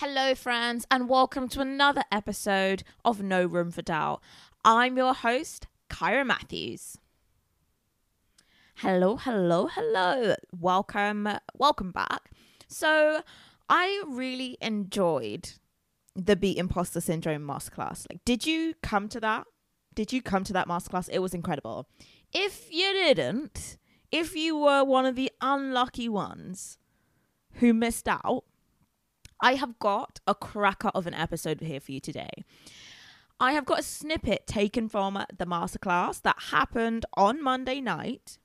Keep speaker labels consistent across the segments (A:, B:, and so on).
A: Hello, friends, and welcome to another episode of No Room for Doubt. I'm your host, Kyra Matthews. Hello, hello, hello. Welcome, welcome back. So, I really enjoyed the Beat Imposter Syndrome masterclass. Like, did you come to that? Did you come to that masterclass? It was incredible. If you didn't, if you were one of the unlucky ones who missed out, I have got a cracker of an episode here for you today. I have got a snippet taken from the masterclass that happened on Monday night.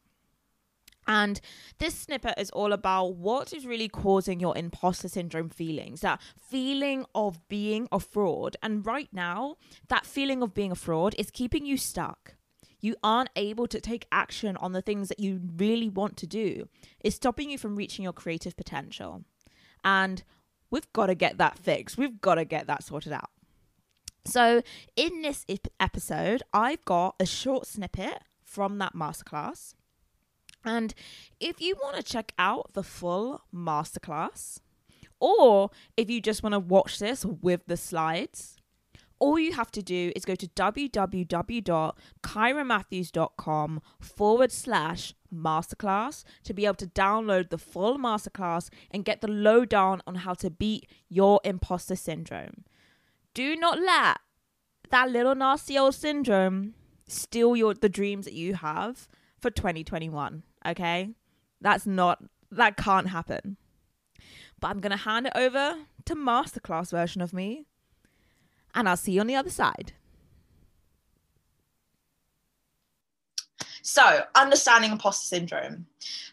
A: And this snippet is all about what is really causing your imposter syndrome feelings, that feeling of being a fraud. And right now, that feeling of being a fraud is keeping you stuck. You aren't able to take action on the things that you really want to do. It's stopping you from reaching your creative potential. And we've got to get that fixed. We've got to get that sorted out. So, in this episode, I've got a short snippet from that masterclass. And if you want to check out the full masterclass, or if you just want to watch this with the slides, all you have to do is go to www.kyramatthews.com forward slash masterclass to be able to download the full masterclass and get the lowdown on how to beat your imposter syndrome. Do not let that little nasty old syndrome steal your the dreams that you have for 2021, okay? That's not that can't happen. But I'm going to hand it over to masterclass version of me and I'll see you on the other side.
B: So, understanding imposter syndrome.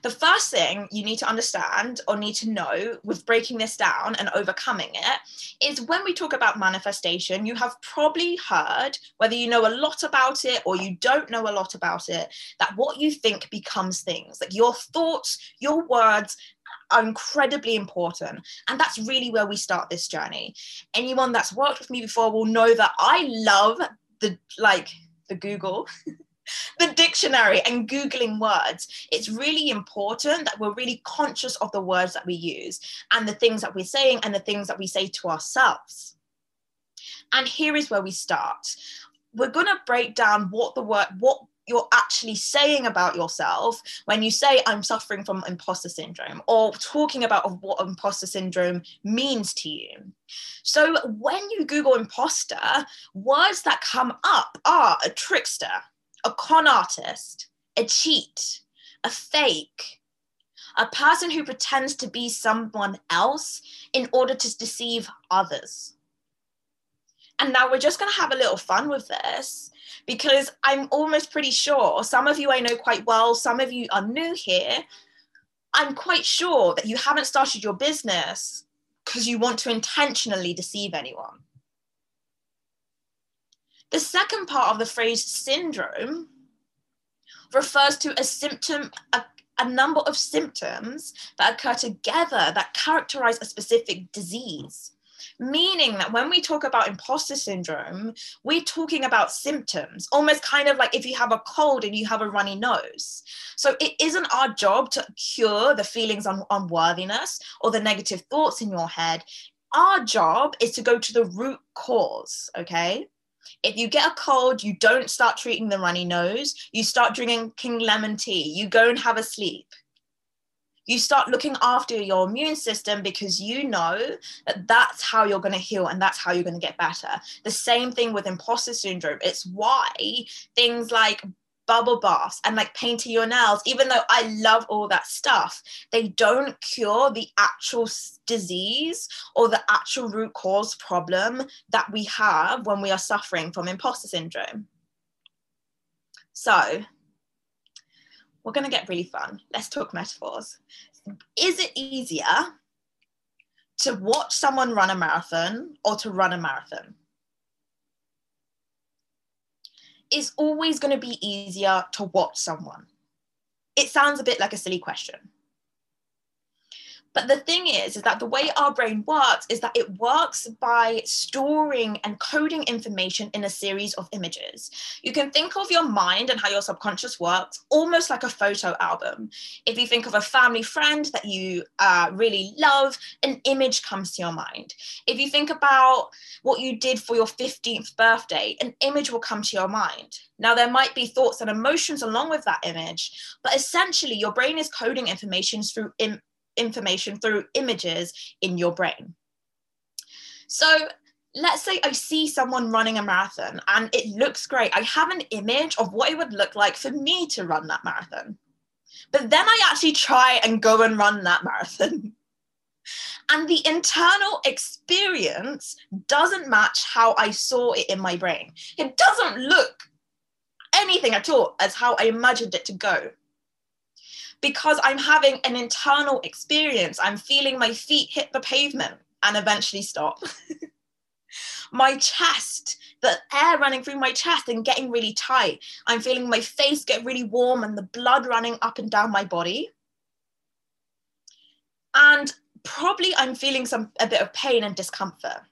B: The first thing you need to understand or need to know with breaking this down and overcoming it is when we talk about manifestation, you have probably heard, whether you know a lot about it or you don't know a lot about it, that what you think becomes things. Like your thoughts, your words, are incredibly important. And that's really where we start this journey. Anyone that's worked with me before will know that I love the like the Google. the dictionary and Googling words, it's really important that we're really conscious of the words that we use and the things that we're saying and the things that we say to ourselves. And here is where we start. We're going to break down what the word, what you're actually saying about yourself when you say i'm suffering from imposter syndrome or talking about what imposter syndrome means to you. So when you google imposter words that come up are a trickster a con artist a cheat a fake a person who pretends to be someone else in order to deceive others and now we're just going to have a little fun with this because I'm almost pretty sure some of you I know quite well, some of you are new here. I'm quite sure that you haven't started your business because you want to intentionally deceive anyone. The second part of the phrase syndrome refers to a symptom, a, a number of symptoms that occur together that characterize a specific disease meaning that when we talk about imposter syndrome, we're talking about symptoms, almost kind of like if you have a cold and you have a runny nose. So it isn't our job to cure the feelings of unworthiness or the negative thoughts in your head. Our job is to go to the root cause, okay? If you get a cold, you don't start treating the runny nose. You start drinking King lemon tea. You go and have a sleep you start looking after your immune system because you know that that's how you're going to heal and that's how you're going to get better. The same thing with imposter syndrome. It's why things like bubble baths and like painting your nails, even though I love all that stuff, they don't cure the actual disease or the actual root cause problem that we have when we are suffering from imposter syndrome. So, we're going to get really fun. Let's talk metaphors. Is it easier to watch someone run a marathon or to run a marathon? It's always going to be easier to watch someone. It sounds a bit like a silly question. But the thing is, is that the way our brain works is that it works by storing and coding information in a series of images. You can think of your mind and how your subconscious works almost like a photo album. If you think of a family friend that you uh, really love, an image comes to your mind. If you think about what you did for your 15th birthday, an image will come to your mind. Now, there might be thoughts and emotions along with that image, but essentially, your brain is coding information through Im- information through images in your brain. So let's say I see someone running a marathon and it looks great. I have an image of what it would look like for me to run that marathon. But then I actually try and go and run that marathon. And the internal experience doesn't match how I saw it in my brain. It doesn't look anything at all as how I imagined it to go because I'm having an internal experience. I'm feeling my feet hit the pavement and eventually stop. my chest, the air running through my chest and getting really tight. I'm feeling my face get really warm and the blood running up and down my body. And probably I'm feeling some a bit of pain and discomfort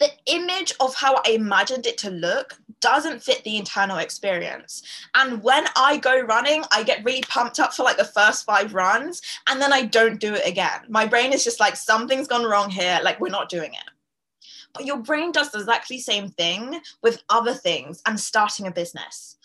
B: the image of how I imagined it to look doesn't fit the internal experience. And when I go running, I get really pumped up for like the first five runs and then I don't do it again. My brain is just like, something's gone wrong here, like we're not doing it. But your brain does the exactly same thing with other things and starting a business.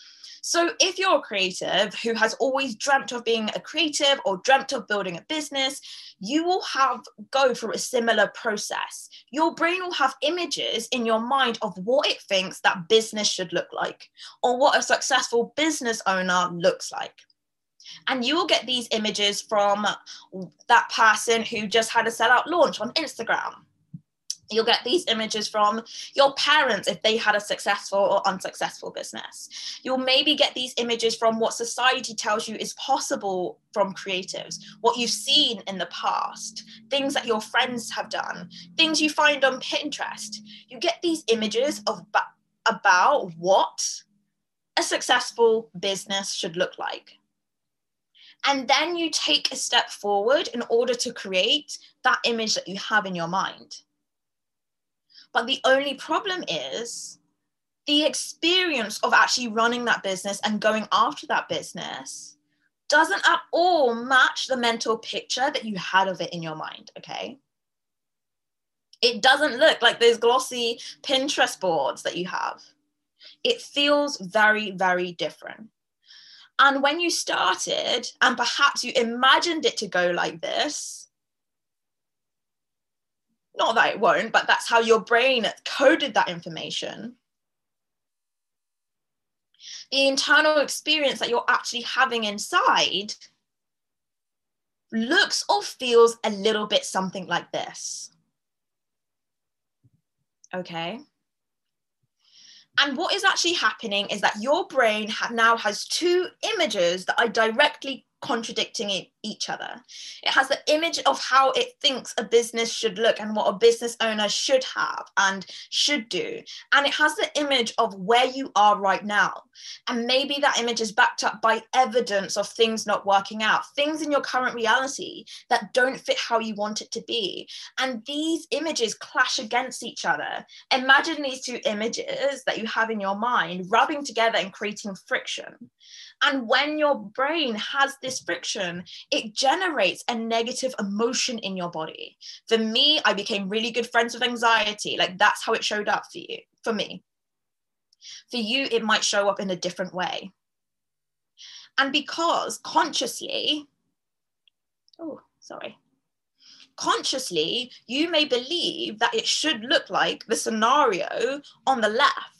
B: So, if you're a creative who has always dreamt of being a creative or dreamt of building a business, you will have go through a similar process. Your brain will have images in your mind of what it thinks that business should look like or what a successful business owner looks like. And you will get these images from that person who just had a sellout launch on Instagram You'll get these images from your parents if they had a successful or unsuccessful business. You'll maybe get these images from what society tells you is possible from creatives, what you've seen in the past, things that your friends have done, things you find on Pinterest. You get these images of about what a successful business should look like. And then you take a step forward in order to create that image that you have in your mind. But the only problem is the experience of actually running that business and going after that business doesn't at all match the mental picture that you had of it in your mind, okay? It doesn't look like those glossy Pinterest boards that you have. It feels very, very different. And when you started, and perhaps you imagined it to go like this, not that it won't, but that's how your brain coded that information. The internal experience that you're actually having inside looks or feels a little bit something like this. Okay. And what is actually happening is that your brain now has two images that are directly contradicting each other. It has the image of how it thinks a business should look and what a business owner should have and should do. And it has the image of where you are right now. And maybe that image is backed up by evidence of things not working out, things in your current reality that don't fit how you want it to be. And these images clash against each other. Imagine these two images that you have in your mind rubbing together and creating friction. And when your brain has this friction, it generates a negative emotion in your body. For me, I became really good friends with anxiety. Like that's how it showed up for you, for me. For you, it might show up in a different way. And because consciously, oh, sorry, consciously, you may believe that it should look like the scenario on the left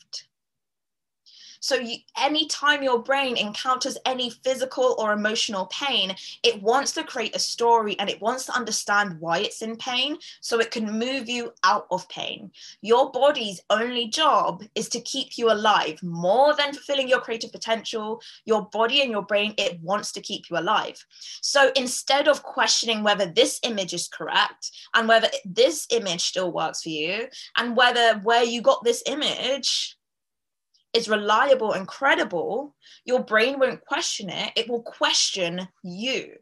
B: so you, anytime your brain encounters any physical or emotional pain, it wants to create a story and it wants to understand why it's in pain so it can move you out of pain. Your body's only job is to keep you alive more than fulfilling your creative potential. Your body and your brain, it wants to keep you alive. So instead of questioning whether this image is correct and whether this image still works for you and whether where you got this image is reliable and credible, your brain won't question it, it will question you.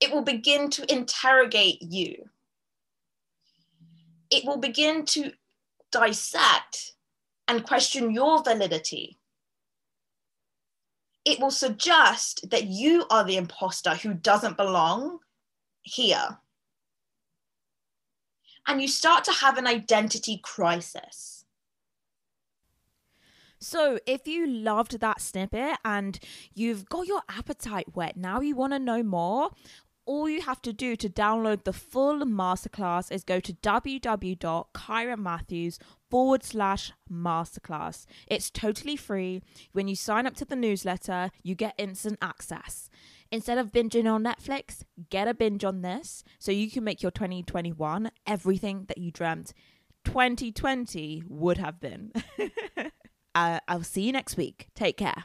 B: It will begin to interrogate you. It will begin to dissect and question your validity. It will suggest that you are the imposter who doesn't belong here. And you start to have an identity crisis.
A: So, if you loved that snippet and you've got your appetite whet, now you want to know more, all you have to do to download the full masterclass is go to www.kyramatthews forward slash masterclass. It's totally free. When you sign up to the newsletter, you get instant access. Instead of binging on Netflix, get a binge on this so you can make your 2021 everything that you dreamt 2020 would have been. I'll see you next week. Take care.